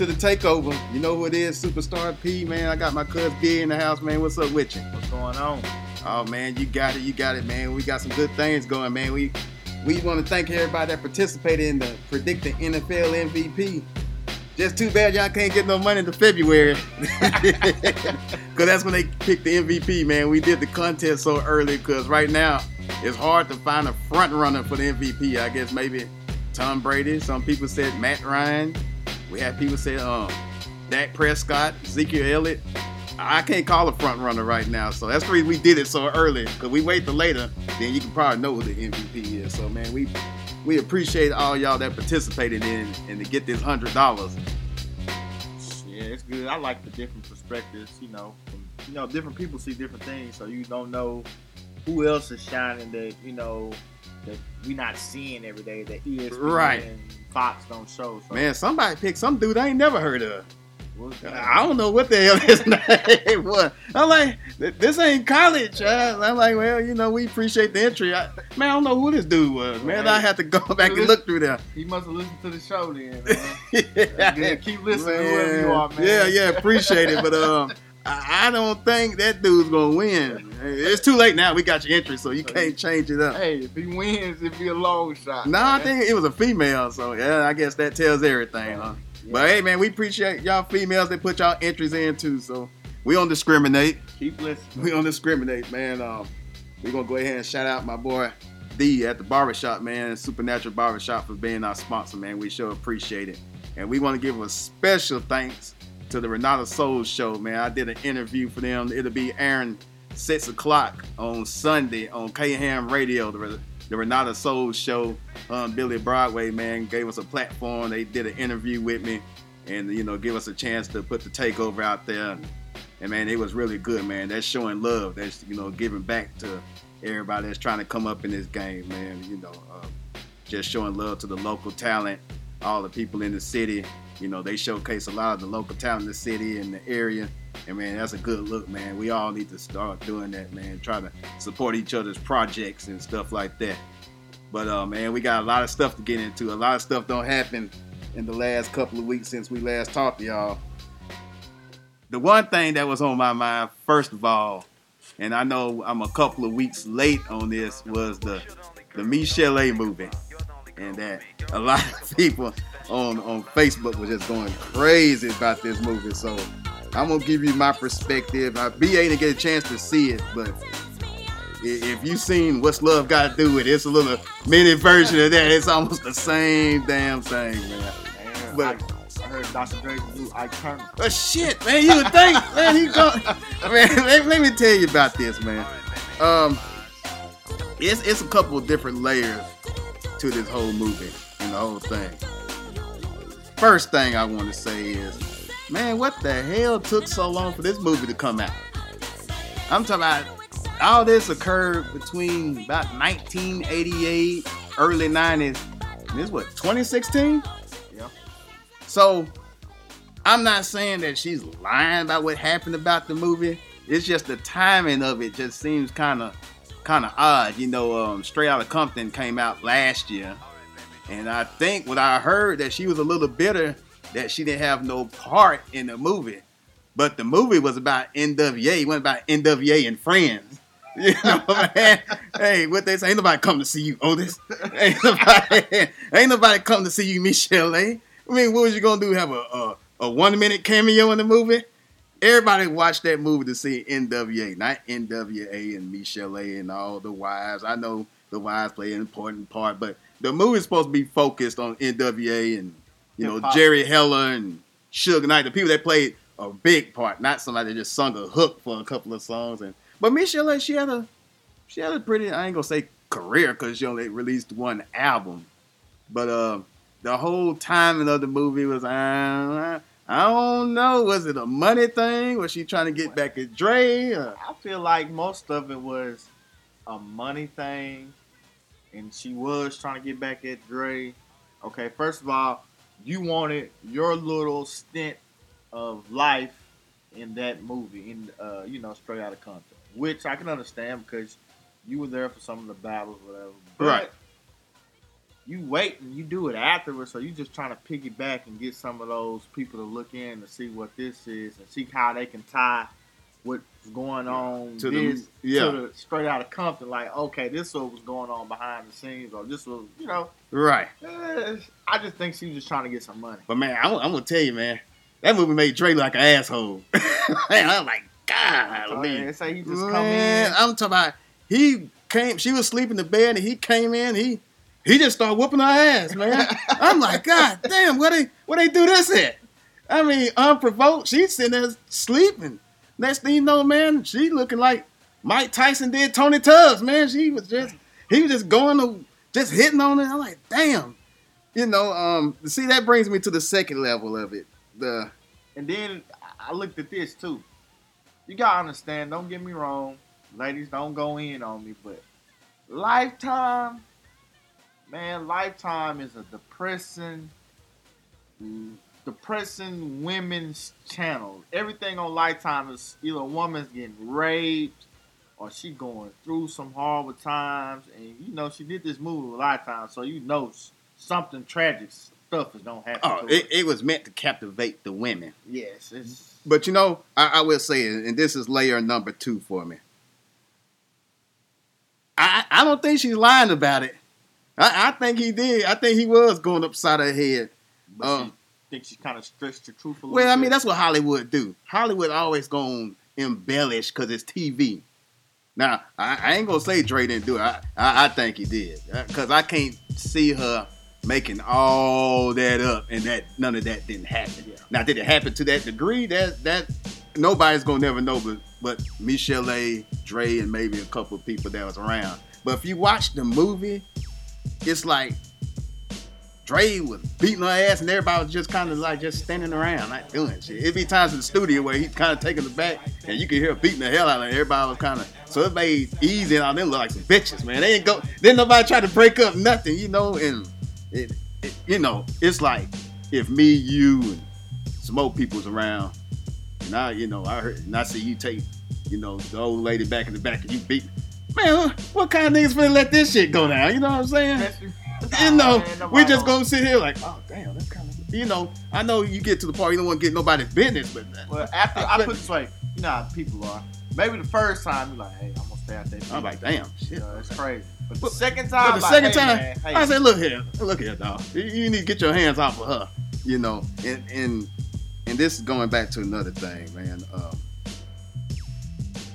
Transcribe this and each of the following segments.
to the takeover. You know who it is, Superstar P, man. I got my cousin B in the house, man. What's up with you? What's going on? Oh man, you got it, you got it, man. We got some good things going, man. We we want to thank everybody that participated in the predict the NFL MVP. Just too bad y'all can't get no money to February. Cause that's when they picked the MVP, man. We did the contest so early because right now it's hard to find a front runner for the MVP. I guess maybe Tom Brady. Some people said Matt Ryan. We had people say um Dak Prescott, Ezekiel Elliott. I can't call a front runner right now, so that's the reason we did it so early. Cause we wait till later, then you can probably know who the MVP is. So man, we we appreciate all y'all that participated in and to get this hundred dollars. Yeah, it's good. I like the different perspectives. You know, from, you know, different people see different things, so you don't know who else is shining that you know that we not seeing every day that ESPN Right. and Fox don't show. So Man, somebody picked some dude I ain't never heard of. I don't know what the hell his name was. I'm like, this ain't college. Uh, I'm like, well, you know, we appreciate the entry. I, man, I don't know who this dude was. Man, I had to go back and look through there. He must have listened to the show then. Man. yeah, Keep listening, whoever you are, man. Yeah, yeah, appreciate it. But um, I, don't think that dude's gonna win. It's too late now. We got your entry, so you can't change it up. Hey, if he wins, it'd be a long shot. No, I think it was a female, so yeah, I guess that tells everything, huh? Yeah. But hey, man, we appreciate y'all females that put y'all entries in too. So we don't discriminate. keep listening. We don't discriminate, man. Um, we gonna go ahead and shout out my boy D at the barbershop, man, Supernatural Barbershop for being our sponsor, man. We sure appreciate it. And we want to give a special thanks to the Renata Soul Show, man. I did an interview for them. It'll be airing six o'clock on Sunday on K Ham Radio, the, the Renata Soul Show. Um, Billy Broadway, man, gave us a platform. They did an interview with me, and you know, give us a chance to put the takeover out there. And man, it was really good, man. That's showing love. That's you know giving back to everybody that's trying to come up in this game, man. You know, uh, just showing love to the local talent, all the people in the city. You know, they showcase a lot of the local talent in the city and the area. And man, that's a good look, man. We all need to start doing that, man. Try to support each other's projects and stuff like that. But uh, man, we got a lot of stuff to get into. A lot of stuff don't happen in the last couple of weeks since we last talked to y'all the one thing that was on my mind, first of all, and I know I'm a couple of weeks late on this, was the the Michelle A movie, and that a lot of people on on Facebook was just going crazy about this movie. So I'm gonna give you my perspective. I BA didn't get a chance to see it, but if you seen What's Love Got to Do with it, it's a little mini version of that. It's almost the same damn thing, man. Man, But- I, I heard Dr. Dre do Ike Turner. But shit, man, you would think, man, he go, man. Let, let me tell you about this, man. Um, it's it's a couple of different layers to this whole movie and the whole thing. First thing I want to say is, man, what the hell took so long for this movie to come out? I'm talking about all this occurred between about 1988, early 90s. And this what 2016? Yeah. So I'm not saying that she's lying about what happened about the movie. It's just the timing of it just seems kind of kind of odd. You know, um, Straight Outta Compton came out last year, and I think what I heard that she was a little bitter that she didn't have no part in the movie. But the movie was about NWA. It wasn't about NWA and friends. You know, man. hey, what they say? Ain't nobody come to see you, Otis. Ain't nobody, ain't nobody come to see you, Michelle. Eh? I mean, what was you gonna do? Have a a, a one minute cameo in the movie? Everybody watched that movie to see NWA, not NWA and Michelle and all the wives. I know the wives play an important part, but the movie's supposed to be focused on NWA and you know Hip-hop. Jerry Heller and Suge Knight, the people that played a big part, not somebody that just sung a hook for a couple of songs. And but Michelle she had a she had a pretty I ain't gonna say career because she only released one album, but uh, the whole timing of the movie was uh, I don't know. Was it a money thing? Was she trying to get back at Dre? Or, I feel like most of it was a money thing, and she was trying to get back at Dre. Okay, first of all, you wanted your little stint of life in that movie, in uh, you know, straight out of Compton, which I can understand because you were there for some of the battles, whatever. But Right. you wait and you do it afterwards, so you're just trying to piggyback and get some of those people to look in to see what this is and see how they can tie what's going on To the- this yeah. to the straight out of Compton. Like, okay, this was going on behind the scenes, or this was, you know, Right. eh, I just think she was just trying to get some money. But man, I'm, I'm gonna tell you, man, that movie made Dre like an asshole. man, I'm like, God, So, they say he just come man, in. I'm talking about he came. She was sleeping in the bed, and he came in. He he just started whooping her ass, man. I'm like, God damn, where they where they do this at? I mean, unprovoked, she's sitting there sleeping. Next thing you know, man, she looking like Mike Tyson did Tony Tubbs, man. She was just he was just going to just hitting on it. I'm like, damn. You know, um, see that brings me to the second level of it. The And then I looked at this too. You gotta understand. Don't get me wrong, ladies. Don't go in on me, but Lifetime, man, Lifetime is a depressing, depressing women's channel. Everything on Lifetime is either a woman's getting raped or she going through some horrible times, and you know she did this movie with Lifetime, so you know something tragic stuff is gonna happen. oh, to it, it was meant to captivate the women. yes, it's But you know, I, I will say, and this is layer number two for me. I I don't think she's lying about it. I, I think he did. I think he was going upside her head. But Um, she thinks she kind of stretched the truth a little Well, I mean, that's what Hollywood do. Hollywood always gonna embellish because it's TV. Now, I, I ain't gonna say Dre didn't do it. I, I, I think he did uh, because I can't see her making all that up and that none of that didn't happen. Yeah. Now, did it happen to that degree? That that nobody's gonna never know, but but Michelle A, Dre, and maybe a couple of people that was around. But if you watch the movie, it's like Dre was beating her ass, and everybody was just kind of like just standing around, not doing shit. It'd be times in the studio where he's kind of taking the back, and you can hear beating the hell out of. Everybody was kind of so it made Eazy and all them look like some bitches, man. They ain't go, then nobody tried to break up nothing, you know. And it, it you know, it's like if me, you, and some old people's around, and I, you know, I heard, and I see you take, you know, the old lady back in the back, and you beat. Man, what, what kind of niggas finna let this shit go down? You know what I'm saying? You know, we just gonna sit here like, oh damn, that's kind of, you know. I know you get to the part you don't want to get nobody's business, but Well, after I But- put this way, you know how people are. Maybe the first time you're like, hey, I'm gonna stay out there. I'm like, damn, you shit. know, it's crazy. But the second time, the like, second hey, time, man, hey, I said, look here, look here, dog. You, you need to get your hands off of her, you know. And and and this is going back to another thing, man. Um,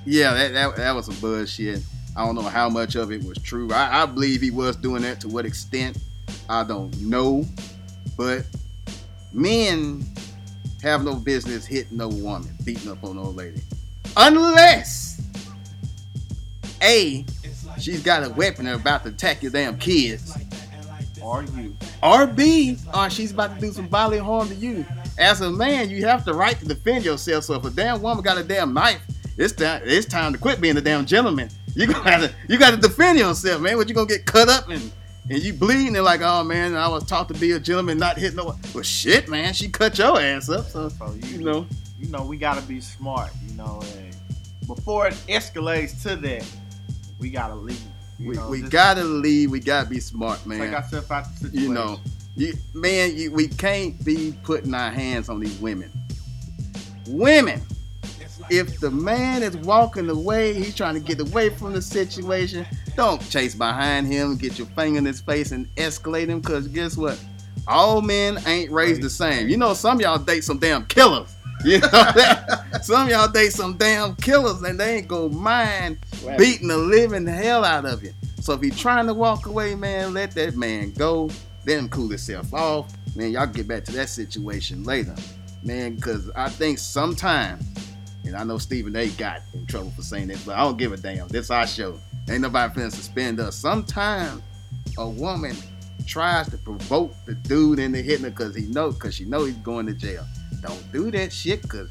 yeah, that, that that was some bullshit. I don't know how much of it was true. I, I believe he was doing that to what extent, I don't know. But men have no business hitting no woman, beating up on no lady, unless a she's got a weapon and about to attack your damn kids. Or you. Or B, or she's about to do some bodily harm to you. As a man, you have the right to defend yourself. So if a damn woman got a damn knife, it's time it's time to quit being a damn gentleman. You gotta you gotta defend yourself, man. What you gonna get cut up and and you bleeding and like, oh man, I was taught to be a gentleman, not hit no one. Well shit, man, she cut your ass up. So So you, you know, you know, we gotta be smart. You know, and before it escalates to that, we gotta leave. You we, know, we gotta leave. We gotta be smart, man. take ourselves out the situation. You know, you, man, you, we can't be putting our hands on these women. Women, if the man is walking away, he's trying to get away from the situation. Don't chase behind him, get your finger in his face, and escalate him. Cause guess what? All men ain't raised the same. You know, some of y'all date some damn killers. You know that? Some of y'all date some damn killers, and they ain't gonna mind beating the living hell out of you. So if he's trying to walk away, man, let that man go. Let him cool himself off. Man, y'all get back to that situation later. Man, because I think sometimes, and I know Stephen A got in trouble for saying this, but I don't give a damn. This our show. Ain't nobody finna suspend us. Sometimes a woman tries to provoke the dude into hitting her because he know because she know he's going to jail. Don't do that shit because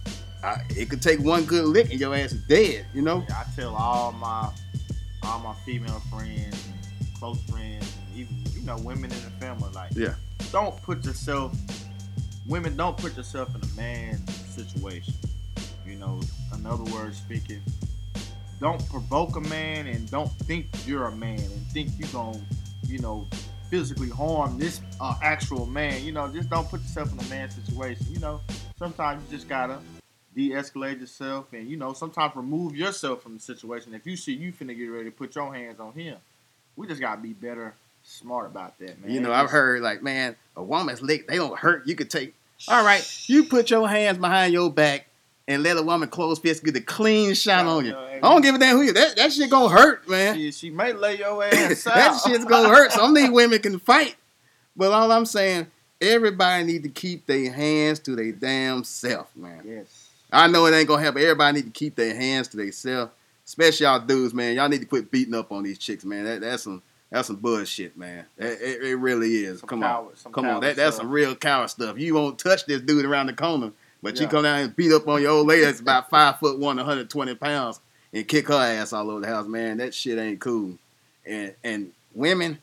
it could take one good lick and your ass is dead. You know. I tell all my all my female friends, close friends, and even you know women in the family, like Yeah. don't put yourself. Women don't put yourself in a man's situation. You know, in other words, speaking, don't provoke a man and don't think you're a man and think you're gonna, you know, physically harm this uh, actual man. You know, just don't put yourself in a man situation. You know, sometimes you just gotta de-escalate yourself, and you know, sometimes remove yourself from the situation. If you see you finna get ready to put your hands on him, we just gotta be better, smart about that, man. You know, I've heard like, man, a woman's lick, they don't hurt. You could take, all right, you put your hands behind your back and let a woman close fist get the clean shot on you. I don't give a damn who you. That that shit gonna hurt, man. She, she may lay your ass out. that shit's gonna hurt. Some of these women can fight, but all I'm saying, everybody need to keep their hands to their damn self, man. Yes. I know it ain't gonna happen. Everybody need to keep their hands to themselves, especially y'all dudes, man. Y'all need to quit beating up on these chicks, man. That, that's some that's some bullshit, man. It, it, it really is. Some Come on, coward- some come on. That that's stuff. some real coward stuff. You won't touch this dude around the corner, but you come down and beat up on your old lady that's about five foot one, 120 pounds, and kick her ass all over the house, man. That shit ain't cool. And and women,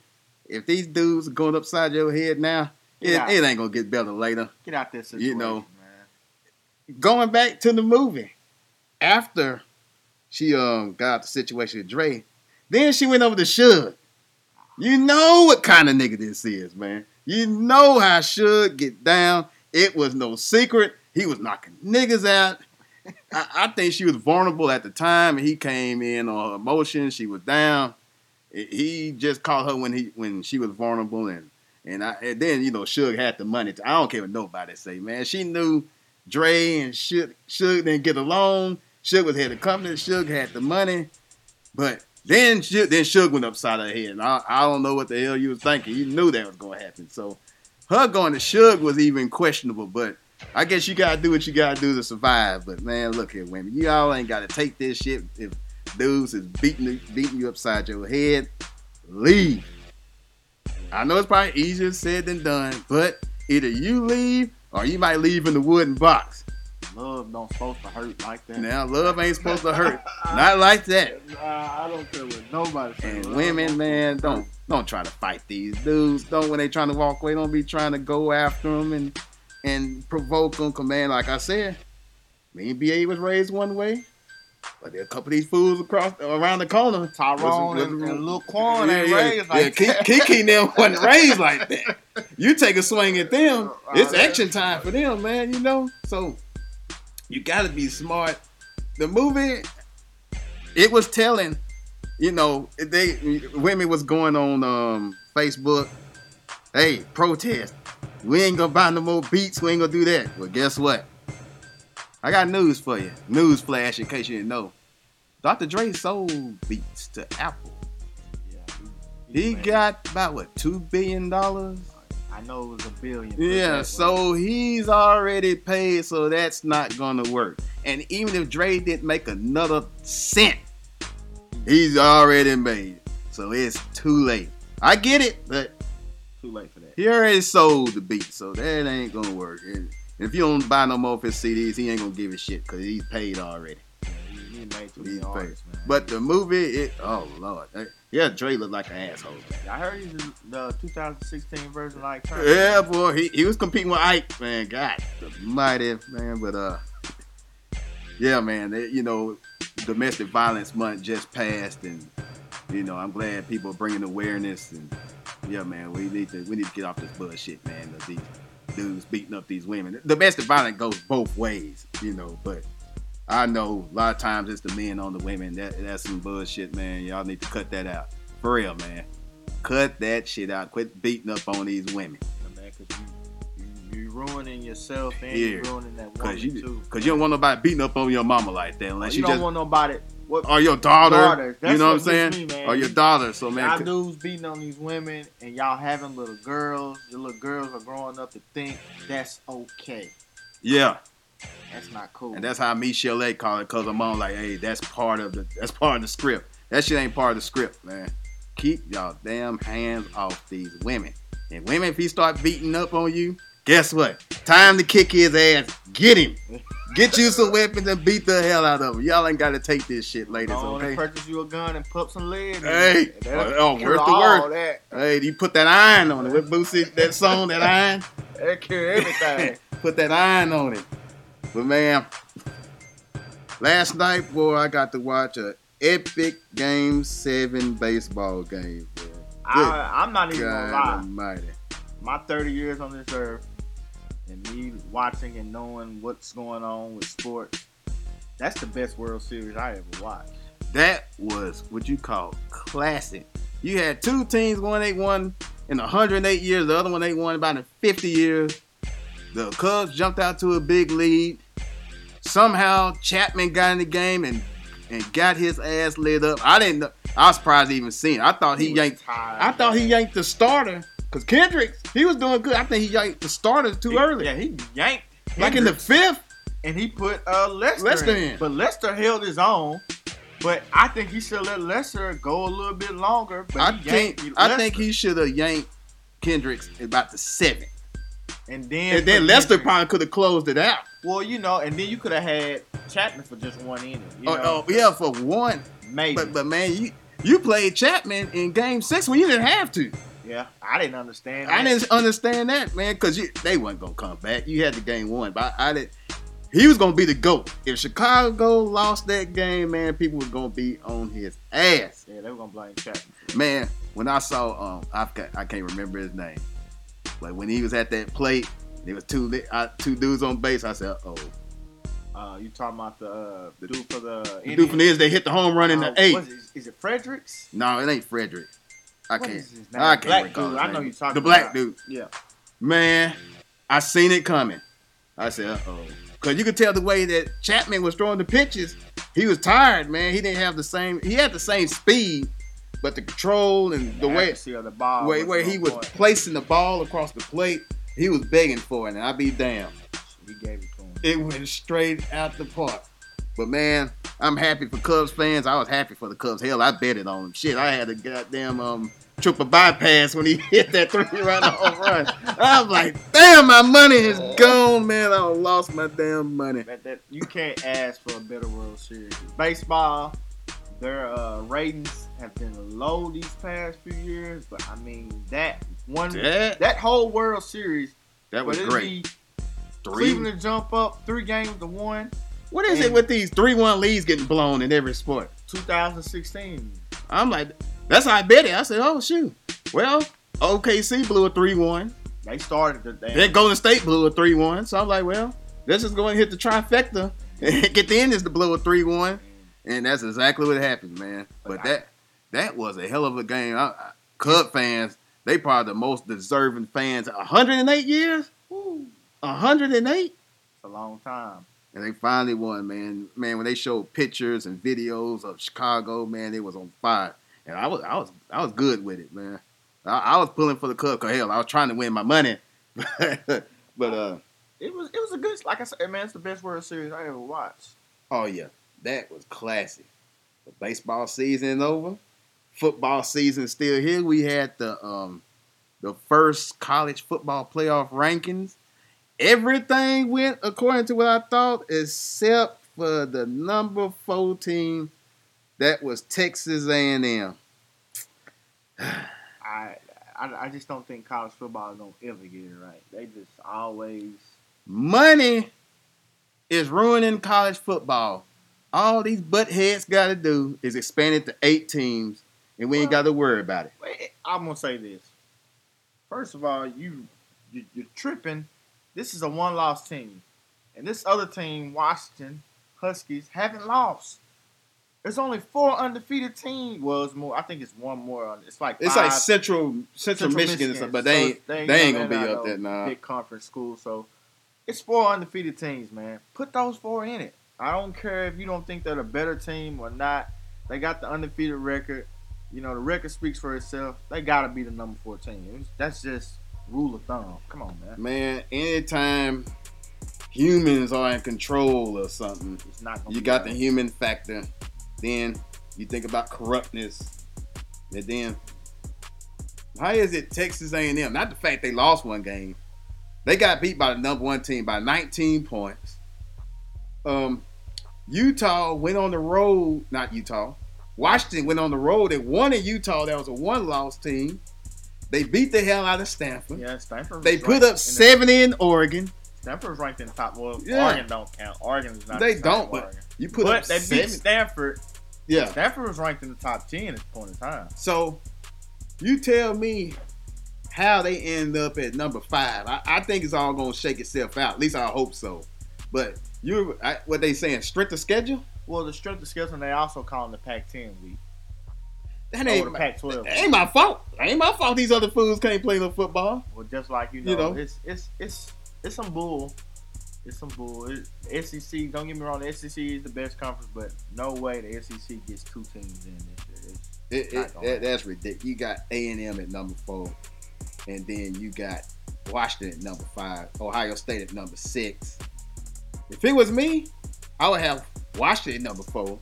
if these dudes are going upside your head now, it, it ain't gonna get better later Get out this situation, You know, man. going back to the movie, after she um got out the situation with Dre, then she went over to Suge. You know what kind of nigga this is, man. You know how Suge get down. It was no secret. He was knocking niggas out. I, I think she was vulnerable at the time, and he came in on her emotions. She was down. He just caught her when he when she was vulnerable, and and, I, and then you know Suge had the money. To, I don't care what nobody say, man. She knew Dre and Suge, Suge didn't get along. Suge was head of company. Suge had the money, but then Suge, then Suge went upside her head. And I, I don't know what the hell you was thinking. You knew that was to happen. So her going to Suge was even questionable. But I guess you gotta do what you gotta do to survive. But man, look here, women. You all ain't gotta take this shit. If dudes is beating beating you upside your head, leave. I know it's probably easier said than done, but either you leave or you might leave in the wooden box. Love don't supposed to hurt like that. Now, love ain't supposed to hurt. Not like that. Nah, I don't care what nobody says. And women, man, don't don't try to fight these dudes. Don't when they trying to walk away. Don't be trying to go after them and and provoke them. Cause man, like I said, me and BA was raised one way, but there are a couple of these fools across around the corner. Tyrone was- and, and Lil Quan yeah, ain't yeah, raised yeah. like Ki- that. Kiki them wasn't raised like that. You take a swing at them, Uh, it's uh, action time for them, man. You know, so you got to be smart. The movie, it was telling, you know, they women was going on um, Facebook. Hey, protest. We ain't gonna buy no more beats. We ain't gonna do that. Well, guess what? I got news for you. News flash in case you didn't know. Dr. Dre sold beats to Apple. Yeah, He man. got about what two billion dollars. I know it was a billion. Yeah, so he's already paid, so that's not gonna work. And even if Dre didn't make another cent, he's already made. So it's too late. I get it, but too late for that. He already sold the beat, so that ain't gonna work. And if you don't buy no more of his CDs, he ain't gonna give a shit because he's paid already. He, he He's many paid. artists, man. But the movie, it oh lord, yeah, Dre looked like an asshole. I heard he's the 2016 version like Turner. Yeah, boy, he, he was competing with Ike, man. God, the mighty man, but uh, yeah, man. They, you know, domestic violence month just passed, and you know, I'm glad people are bringing awareness, and yeah, man, we need to we need to get off this bullshit, man. Of these dudes beating up these women. Domestic violence goes both ways, you know, but. I know a lot of times it's the men on the women. That that's some bullshit, man. Y'all need to cut that out. For real, man. Cut that shit out. Quit beating up on these women. man, because you, you, you ruining yourself and Yeah. you ruining that woman Cause you, too. cause you don't want nobody beating up on your mama like that, oh, unless you, you, don't just want nobody. What or your daughter. You know what I'm saying? me, or oh, your daughter. So man, y'all dudes beating on these women and y'all having little girls. Your little girls are growing up to think that's okay. yeah, That's not cool. and that's how Michelle A call it. Cause I'm on like, hey, that's part of the that's part of the script. That shit ain't part of the script, man. Keep y'all damn hands off these women. And women, if he start beating up on you, guess what? Time to kick his ass. Get him. Get you some weapons and beat the hell out of him. Y'all ain't gotta take this shit, ladies. Go Okay. purchase you a gun and put some lead. Hey. That'll oh, oh kill worth the word. Hey, you put that iron on it. What Boosie that song, that iron? That'll kill everything. put that iron on it. But man, last night, boy, I got to watch a epic game seven baseball game, boy. I, I'm not even God gonna lie. almighty. My 30 years on this earth, and me watching and knowing what's going on with sports, that's the best World Series I ever watched. That was what you call classic. You had two teams, one they won in 108 years, the other one they won about in 50 years. The Cubs jumped out to a big lead. Somehow Chapman got in the game and and got his ass lit up. I didn't know. I was surprised even seen. it. I thought he was yanked. tired, I thought he yanked the starter because Kendricks he was doing good. I think he yanked the starters too He- early, Yeah, he yanked. like in the fifth. and he put uh, Lester, Lester in. in. But Lester held his own. But I think he should let Lester go a little bit longer. But I think I think he should have yanked Kendricks about the seventh, and then and then Lester Hendricks- probably could have closed it out. Well, you know, and then you could have had Chapman for just one inning. You Oh, know? oh, yeah, for one. maybe. But but man, you you played Chapman in Game Six when you didn't have to. Yeah, I didn't understand. I didn't understand that, man, because they wasn't gonna come back. You had the game one, but I, I did. He was gonna be the goat. If Chicago lost that game, man, people was gonna be on his ass. Yeah, they were gonna blame Chapman. Man, when I saw um, I ca- I can't remember his name, but when he was at that plate, there was two uh, two dudes on base. I said, oh, Uh, you talking about the uh, dude for the the dude from this, they hit the home run in Uh, the eighth. Is, it- is it Fredericks? No, it ain't Frederick. I What can't. is his name? I can't Black recall dude. I know you're talking the black about. dude. Yeah. Man, I seen it coming. I said, uh oh. Because you could tell the way that Chapman was throwing the pitches. He was tired, man. He didn't have the same, he had the same speed, but the control and the way, accuracy of the ball. way where he was placing the ball across the plate, he was begging for it. And I'd be damned. He gave it to him. It went straight out the park. But man, I'm happy for Cubs fans. I was happy for the Cubs. Hell, I bet it on them. Shit, I had a goddamn um triple bypass when he hit that three run home run. I was like, damn, my money is gone, man. I lost my damn money. That, that you can't ask for a better World Series. Baseball, their uh, ratings have been low these past few years, but I mean that one That, that whole World Series, that was great. be. Cleveland jump up three games to one, What is it with these three-one leads getting blown in every sport? 2016. I'm like, that's how I bet it. I said, oh shoot. Well, OKC blew a three-one. They started the damn. Then Golden State blew a 3 1. So I'm like, well, let's just go and hit the trifecta and get the Indians to blow a 3 1. And that's exactly what happened, man. But that that was a hell of a game. I, I, Cub fans, they probably the most deserving fans. 108 years? Woo, 108? it's a long time. And they finally won, man. Man, when they showed pictures and videos of Chicago, man, it was on fire. And I was I was I was good with it, man. I, I was pulling for the Cubs. 'cause hell, I was trying to win my money. but uh It was it was a good like I said, man, it's the best World Series I ever watched. Oh yeah, that was classic. The baseball season is over. Football season still here. We had the um the first college football playoff rankings. Everything went according to what I thought, except for the number four team. That was Texas A&M. I, I I just don't think college football is gonna ever get it right. They just always Money is ruining college football. All these butt heads got to do is expand it to eight teams, and we ain't got to worry about it. I'm gonna say this. First of all, you, you you're tripping. This is a one-loss team, and this other team, Washington Huskies, haven't lost. There's only four undefeated teams. Well, it's more. I think it's one more. It's like It's five, like Central Central, Michigan, or something, but they ain't So they ain't gonna be up there now. Big conference school, so it's four undefeated teams, man. Put those four in it. I don't care if you don't think they're a better team or not. They got the undefeated record. You know, the record speaks for itself. They gotta be the number four team. That's just rule of thumb. Come on, man. Man, anytime humans are in control of something, It's not. You got the human factor. Then you think about corruptness, and then how is it Texas A&M? Not the fact they lost one game, they got beat by the number one team by 19 points. Um, Utah went on the road. Not Utah. Washington went on the road. They won in Utah. That was a one-loss team. They beat the hell out of Stanford. Yeah, Stanford. They put ranked up in the- 70 in Oregon. Stanford's ranked in the top. Well, Yeah. Oregon don't count. Oregon is not. They the don't, but Oregon. You put but up they 70. beat Stanford. Yeah. Stanford was ranked in the top ten at this point in time. So You tell me how they end up at number five. I, I think it's all gonna shake itself out. At least I hope so. But you, I, what they saying? Strength of schedule? Well, the strength of schedule, they also call them the Pac-10 week. That ain't my, Pac-12. that ain't my fault. That ain't my fault. These other fools can't play no football. Well, just like you know, You know. it's it's it's it's some bull. It's some bull. It, SEC. Don't get me wrong. The SEC is the best conference, but no way the SEC gets two teams in this year. It's, It, it, that, that's ridiculous. You got A and M at number four, and then you got Washington at number five, Ohio State at number six. If it was me, I would have Washington at number four,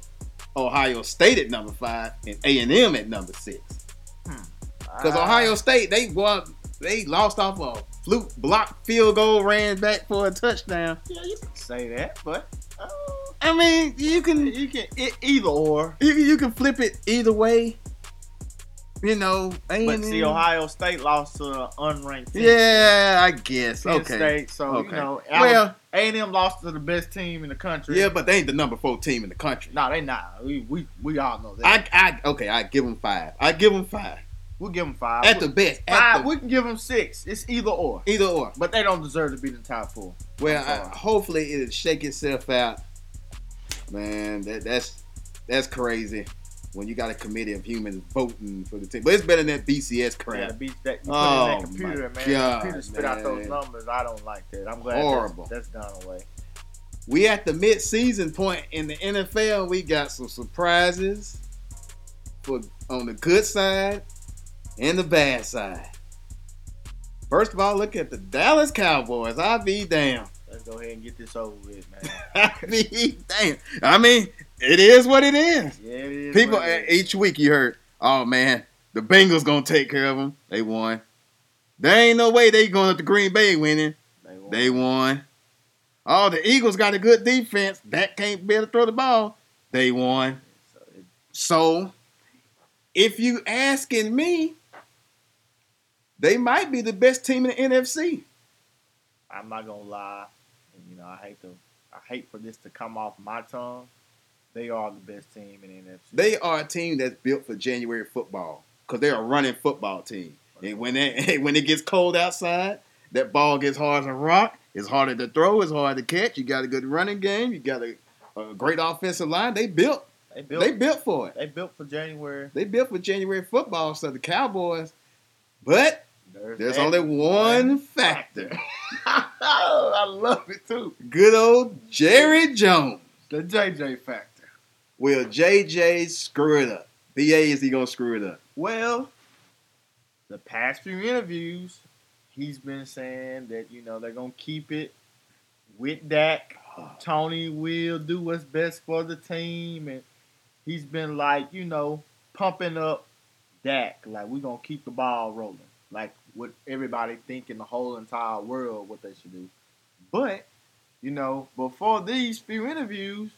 Ohio State at number five, and A and M at number six. Because Ah, Ohio State, they won, they lost off a fluke block field goal, ran back for a touchdown. Yeah, you can say that, but uh, I mean, you can you can e- either or. you, you can flip it either way. You know, A But see. Ohio State lost to an unranked team. Yeah, I guess. Penn Okay. State. So Okay. you know, Well- A and M lost to the best team in the country. Yeah, but they ain't the number four team in the country. no, they not. We we, we all know that. I, I, okay, I give them five. I give them five we'll give them five. at the best. At five. the, we can give them six. It's either or. either or. But they don't deserve to be in the top four. Well, I, hopefully it'll shake itself out. Man, that that's that's crazy. When you got a committee of humans voting for the team, but it's better than that BCS Yeah, crap. the beat that you put Oh, in that oh computer, man. God, the computer spit out those numbers. I don't like that. I'm glad Horrible. That's, that's gone away. We at the mid-season point in the NFL. We got some surprises for on the good side and the bad side. First of all, look at the Dallas Cowboys. I be damn. Let's go ahead and get this over with, man. I be damn. I mean, it is what it is. Yeah, it is. People what it is. each week you heard, oh man, the Bengals gonna take care of them. They won. There ain't no way they going up to Green Bay winning. They won. They won. Oh, the Eagles got a good defense. That can't be able to throw the ball. They won. So it- So, if you asking me, they might be the best team in the NFC. I'm not gonna lie. And, you know, I hate to. I hate for this to come off my tongue. They are the best team in the NFC. They are a team that's built for January football because they're a running football team. And when it when it gets cold outside, that ball gets hard as a rock. It's harder to throw. It's hard to catch. You got a good running game. You got a, a great offensive line. They built. They built. They built for it. They built for January. They built for January football. So the Cowboys, but There's, there's only one factor. I love it too. Good old Jerry Jones. The JJ factor. Will JJ screw it up? BA is he gonna screw it up? Well, the past few interviews, he's been saying that you know they're gonna keep it with Dak. Tony will do what's best for the team, and he's been like you know pumping up Dak. Like we're gonna keep the ball rolling. Like what everybody think in the whole entire world what they should do. But you know, before these few interviews,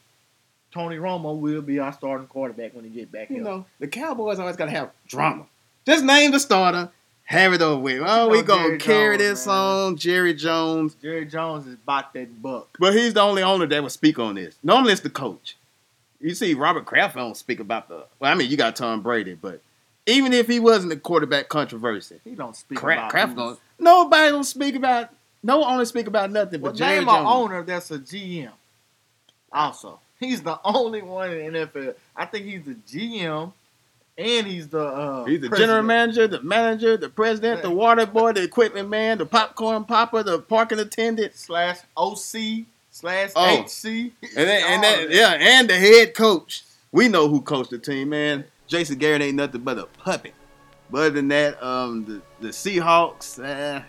Tony Romo will be our starting quarterback when he get back. You here. know, the Cowboys always gotta have drama. Just name the starter, have it over with. Oh, we know gonna Jerry carry Jones, this man. on Jerry Jones. Jerry Jones is about that buck. But he's the only owner that will speak on this. Normally it's the coach. You see, Robert Kraft don't speak about the. Well, I mean, you got Tom Brady, but even if he wasn't the quarterback controversy, He don't speak Kraft, about Kraft going nobody don't speak about. No owner speak about nothing Well, but Jerry name an owner that's a GM. Also, he's the only one in the NFL. I think he's the GM, and he's the uh, He's the president. general manager, the manager, the president, the water boy, the equipment man, the popcorn popper, the parking attendant, slash OC slash Oh. HC, and then, and yeah, and the head coach. We know who coached the team, man. Jason Garrett ain't nothing but a puppet. But other than that, um, the, the Seahawks, uh,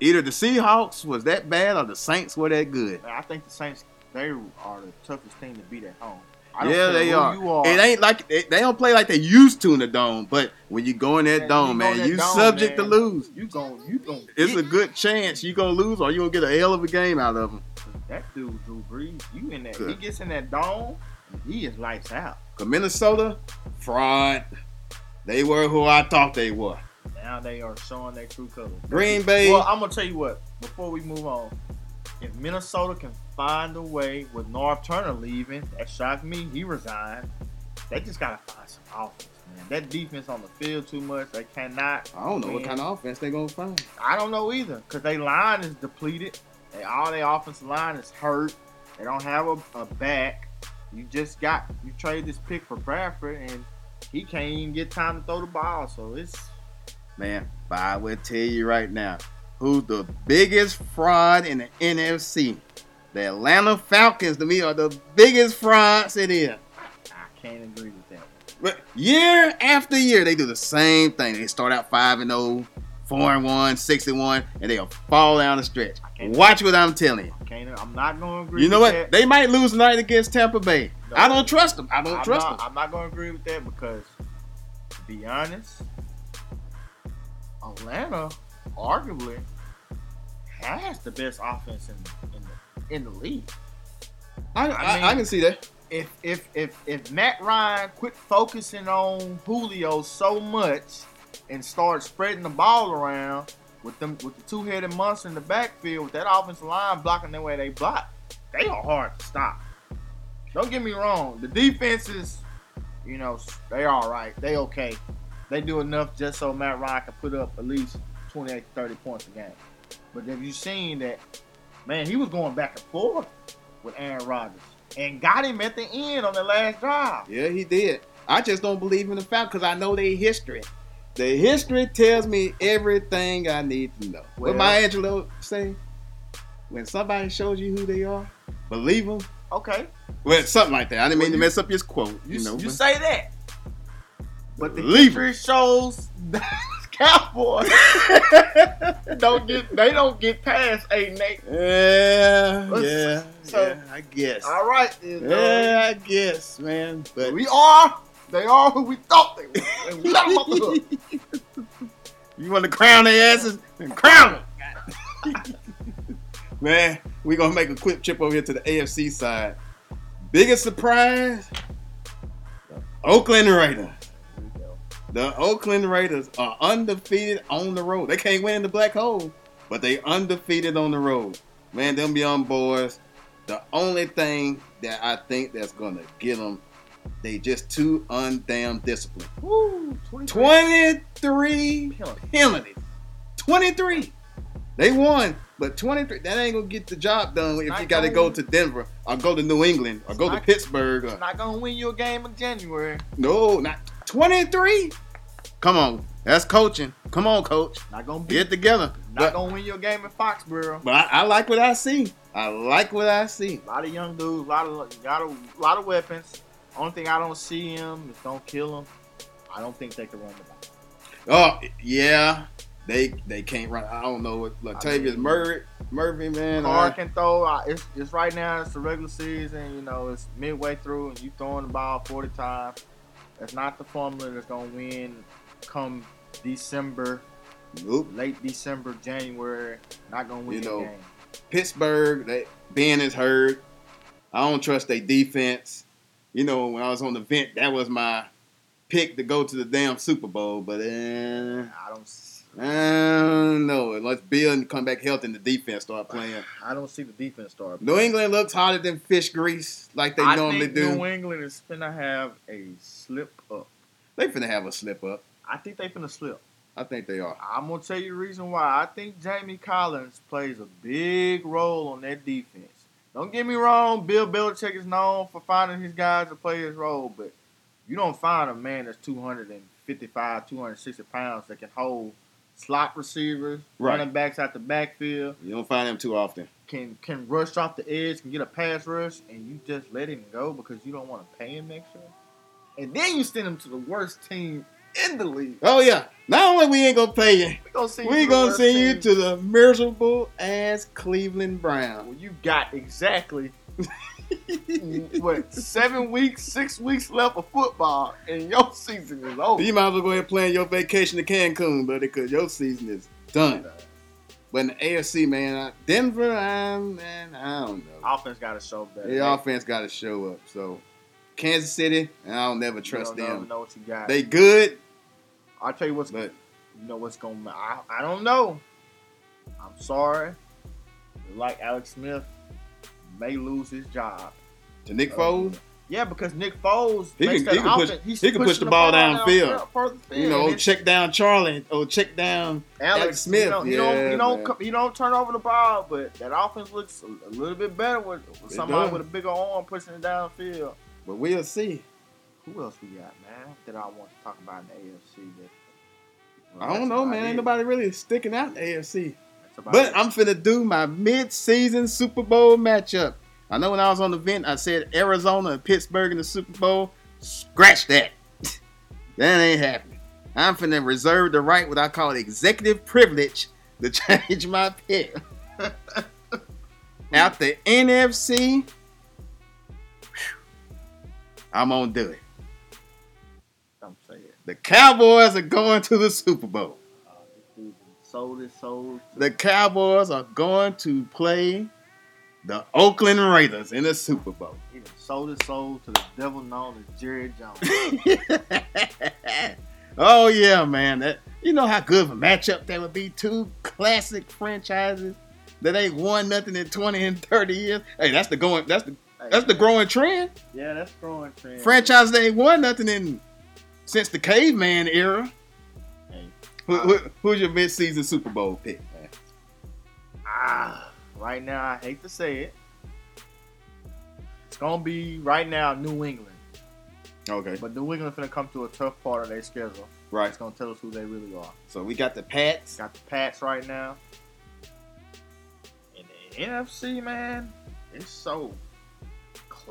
either the Seahawks was that bad or the Saints were that good. I think the Saints they are the toughest team to beat at home. Yeah, they are. Are. It ain't like they, they don't play like they used to in the dome. But when you go in that Man, dome, man, that you dome, subject man. to lose. You gon' you gon' It's a good chance you gonna lose or you gonna get a hell of a game out of them. that dude Drew Brees. You in that? Good. He gets in that dome, he is lights out. Cause Minnesota, fraud. They were who I thought they were. Now they are showing their true colors. Green Bay. Well, I'm gonna tell you what. Before we move on, if Minnesota can find a way with Norv Turner leaving, that shocked me. He resigned. They just gotta find some offense, Man, that defense on the field too much. They cannot. I don't know what kind of offense they gonna find. I don't know either, because they line is depleted. They, all their offensive line is hurt. They don't have a, a back. You just got you trade this pick for Bradford, and he can't even get time to throw the ball. So it's Man, but I will tell you right now, who's the biggest fraud in the NFC? The Atlanta Falcons to me are the biggest frauds it is. I can't agree with that. But year after year, they do the same thing. They start out 5 and 0, 4 and 1, 6 and 1, and they'll fall down the stretch. Can't- Watch what I'm telling you. Can't. I'm not going to agree. You know with what? That. They might lose tonight against Tampa Bay. No. I don't trust them. I don't I'm trust not, them. I'm not going to agree with that because, to be honest, Atlanta arguably has the best offense in in the, in the league. I, I I, mean- I can see that. if if if if Matt Ryan quit focusing on Julio so much and start spreading the ball around with them with the two headed monster in the backfield with that offensive line blocking the way they block, they are hard to stop. Don't get me wrong, the defenses, you know, they are all right, they okay, they do enough just so Matt Ryan can put up at least 28 30 points a game. But have you seen that? Man, he was going back and forth with Aaron Rodgers and got him at the end on the last drive. Yeah, he did. I just don't believe in the fact because I know their history. The history tells me everything I need to know. Well- what Maya Angelou say? When somebody shows you who they are, believe them. Okay, Well, something like that. I didn't Well, mean to mess up his quote. you, You, know, you say that, but the Believe history shows that Cowboys don't get they don't get past eight and eight. yeah, Let's- yeah, so- yeah. I guess. All right, then. Yeah, I guess, man. But we are they are who we thought they were, and we let them off the hook. you want to crown their asses? Then crown them. Man, we gonna make a quick trip over here to the AFC side. Biggest surprise: Oakland Raiders. The Oakland Raiders are undefeated on the road. They can't win in the black hole, but they undefeated on the road. Man, them young boys. The only thing that I think that's gonna get them, they just too undamn disciplined. Woo, 23 Twenty-three penalty. penalties. 23. They won, but 23. That ain't gonna get the job done if Not you got to go to Denver or go to New England or go to Not- Pittsburgh. Or, Not gonna win you a game in January. no, not 23. Come on, that's coaching. Come on, coach, Not gonna be. get together. not But, gonna win you a game in Foxborough. but I, I like what I see. I like what I see. A lot of young dudes, a lot of got a lot of weapons. Only thing I don't see him is don't kill him. I don't think they can run the ball. Oh yeah, they they can't run. I don't know what Latavius mean- Murray Murphy man. Carr I- can throw. uh, It's, it's right now. It's the regular season. You know, it's midway through, and you throwing the ball forty times. That's not the formula that's gonna win. Come December, nope. late December, January, not gonna win You the know, game. Pittsburgh, they, Ben is hurt. I don't trust their defense. You know, when I was on the vent, that was my pick to go to the damn Super Bowl. But uh, I don't. I don't know. Unless Bill and come back healthy and the defense start playing. I don't see the defense start. New England looks hotter than fish grease like they I normally think do. New England is gonna have a slip up. They finna have a slip up. I think they finna slip. I think they are. I'm gonna tell you the reason why. I think Jamie Collins plays a big role on that defense. Don't get me wrong, Bill Belichick is known for finding his guys to play his role, but you don't find a man that's 255, 260 pounds that can hold slot receivers, Right. running backs out the backfield, You don't find them too often. can can rush off the edge, can get a pass rush, and you just let him go because you don't want to pay him extra. And then you send him to the worst team in the league. Oh yeah. Not only we ain't gonna pay you, We gonna send we the gonna send you to the miserable ass Cleveland Browns. Well, you got exactly what seven weeks, six weeks left of football, and your season is over. You might as well go ahead and plan your vacation to Cancun, buddy, because your season is done. But in the AFC, man, I- Denver, I, man, I don't know. Offense got to show better. The offense got to show up. So, Kansas City, and I don't never trust you them. Know what you got? They good, I'll tell you what's but you know what's going. I I don't know. I'm sorry. Like Alex Smith may lose his job. to Nick Uh, Foles, Yeah, because Nick Foles He makes can- he can push- he can push pushing the ball down downfield. field. You know, check down Charlie. Oh, check down. Alex, Alex Smith, You, know, you yeah, don't, you don't, man. you don't turn over the ball, but that offense looks a, a little bit better with, with somebody does. with a bigger arm pushing it downfield. But we'll see. Who else we got, man? That I want to talk about in the AFC. That I don't know, man. Ain't nobody really sticking out in the AFC. But it. I'm finna do my mid-season Super Bowl matchup. I know when I was on the vent, I said Arizona and Pittsburgh in the Super Bowl. Scratch that. that ain't happening. I'm finna reserve the right, what I call executive privilege, to change my pick. Out the NFC, I'm gonna do it. I'm saying. The Cowboys are going to the Super Bowl. Uh, sold his soul. The Cowboys are going to play the Oakland Raiders in the Super Bowl. He sold his soul to the devil known as Jerry Jones. oh yeah, man. That you know how good of a matchup that would be. Two classic franchises that ain't won nothing in 20 and 30 years. Hey, that's the going that's the that's the growing trend. Yeah, that's growing trend. Franchise that ain't won nothing in since the caveman era. Hey, Who, who, who's your mid-season Super Bowl pick, man? ah, right now, I hate to say it. It's gonna be right now New England, Okay, but New England finna come to a tough part of their schedule. right. It's gonna tell us who they really are. So we got the Pats. Got the Pats right now. In the NFC, man, it's so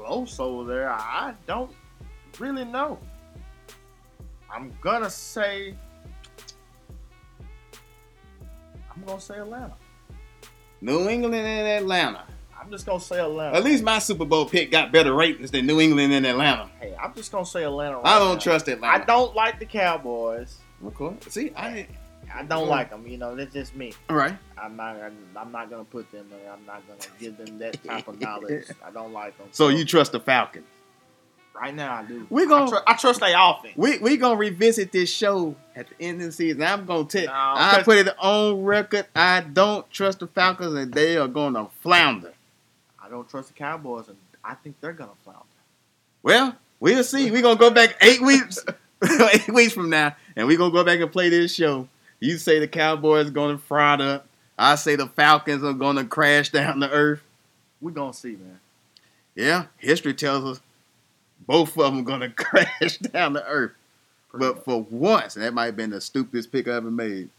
over there. I don't really know. I'm gonna say. I'm gonna say Atlanta. New England and Atlanta. I'm just gonna say Atlanta. At least my Super Bowl pick got better ratings than New England and Atlanta. hey, I'm just gonna say Atlanta. Right I don't now. trust Atlanta. I don't like the Cowboys. Of course. See, I I don't like them. You know, that's just me. all right. I'm not. I'm not gonna put them. in. I'm not gonna give them that type of knowledge. I don't like them. So you trust the Falcons? right now, I do. We I, gon' tr- I trust their offense. we we gonna revisit this show at the end of the season. I'm gonna tell. No, I put it on record. I don't trust the Falcons, and they are gonna flounder. I don't trust the Cowboys, and I think they're gonna flounder. Well, we'll see. We're gonna go back eight weeks, eight weeks from now, and we're gonna go back and play this show. You say the Cowboys are gonna fraud up. I say the Falcons are gonna crash down to earth. We're gonna see, man. Yeah, history tells us both of them gonna crash down to earth. But for once, and that might have been the stupidest pick I ever made,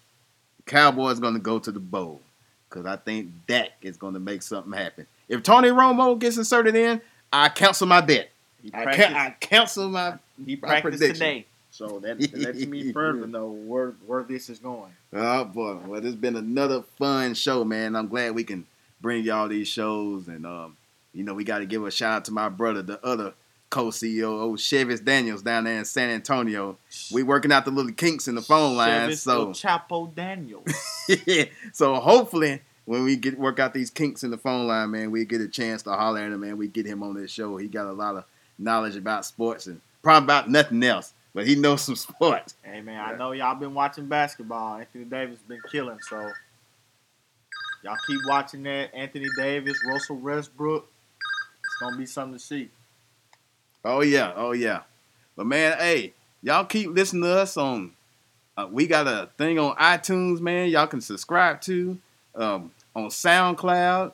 Cowboys gonna go to the bowl because I think Dak is gonna make something happen. If Tony Romo gets inserted in, I cancel my bet. I, can, I cancel my. he my prediction. today, so that, lets me further know where where this is going. Oh boy, well, it's been another fun show, man. I'm glad we can bring y'all these shows, and um, you know, we got to give a shout out to my brother, the other co-CEO, Chevis Daniels, down there in San Antonio. We working out the little kinks in the phone line, Chevis so Chapo Daniels. so hopefully when we get work out these kinks in the phone line, man, we get a chance to holler at him, man. We get him on this show. He got a lot of knowledge about sports and probably about nothing else, but he knows some sports. hey man, I know y'all been watching basketball. Anthony Davis been killing, so y'all keep watching that. Anthony Davis, Russell Westbrook. It's gonna be something to see. Oh yeah, oh yeah. But man, hey, y'all keep listening to us on. Uh, we got a thing on iTunes, man. Y'all can subscribe to um, on SoundCloud,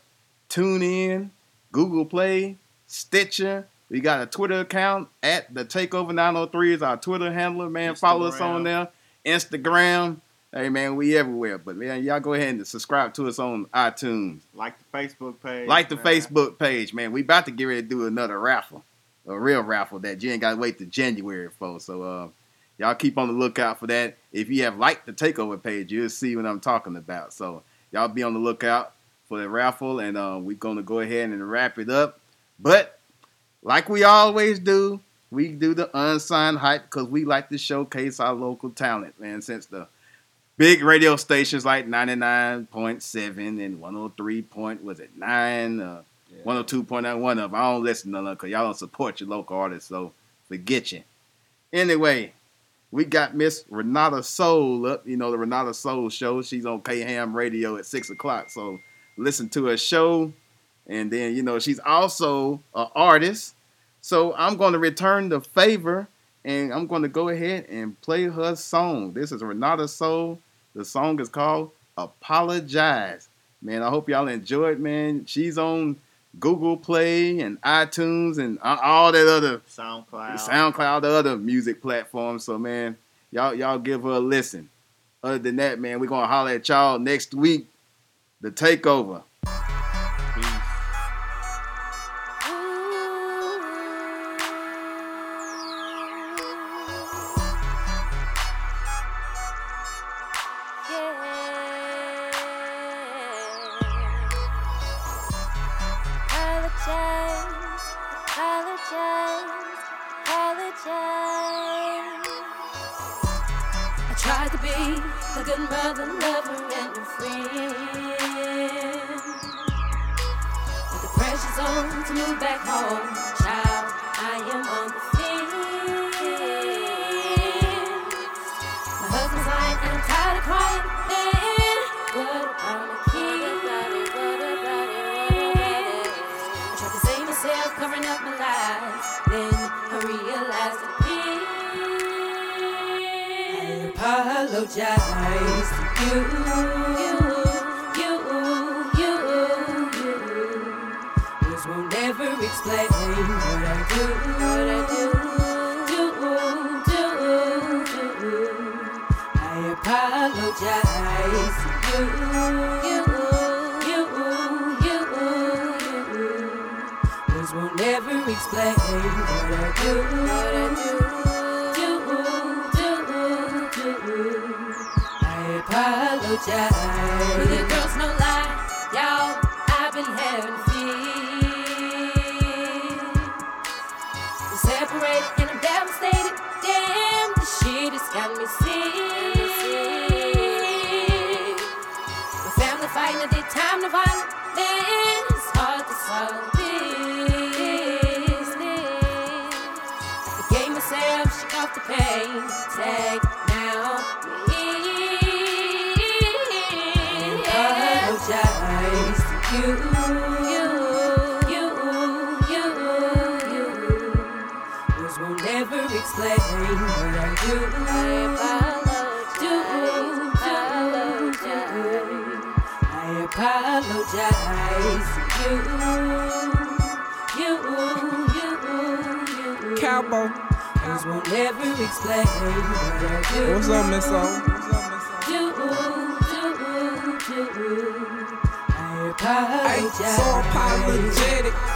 TuneIn, Google Play, Stitcher. We got a Twitter account at the Takeover 903 is our Twitter handler, man. Follow us on there. Instagram. Hey man, we everywhere. But man, y'all go ahead and subscribe to us on iTunes. Like the Facebook page. Like the man. Facebook page, man. We about to get ready to do another raffle, a real raffle that you ain't got to wait to January for. So, uh, y'all keep on the lookout for that. If you have liked the takeover page, you'll see what I'm talking about. So, y'all be on the lookout for the raffle, and uh, we're gonna go ahead and wrap it up. But like we always do, we do the unsigned hype because we like to showcase our local talent, man. Since the big radio stations like 99.7 and 103 point was it nine uh, Yeah. 102.9 one of 'em. I don't listen to none because y'all don't support your local artists so forget you anyway we got Miss Renata Soul up you know the Renata Soul show she's on K Ham Radio at six o'clock so listen to her show and then you know she's also an artist So I'm going to return the favor and I'm going to go ahead and play her song. This is Renata Soul. The song is called Apologize. Man, I hope y'all enjoy it, man. She's on Google Play and iTunes and all that other SoundCloud, SoundCloud, the other music platforms. So, man, y'all y'all give her a listen. Other than that, man, we're gonna holler at y'all next week. The takeover. is you. you. Won't ever explain what I what I do, do, do, do, do. I apologize. Well, the girls no lie, y'all. I've been having fears. Separated and I'm devastated. Damn, the shit has got me. Sick. explain what I do. What's up, Miss O? Do, do, do. I apologize. I'm so apologetic.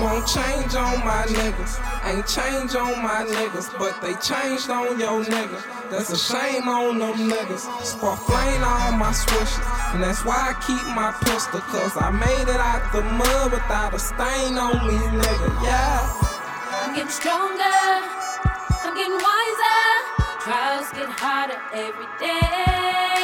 Won't change on my niggas. Ain't change on my niggas, but they changed on your niggas. That's a shame on them niggas. Spark flame all my swishes. And that's why I keep my pistol, cause I made it out the mud without a stain on me, nigga. Yeah. I'm getting stronger, I'm getting wiser. Trials get harder every day.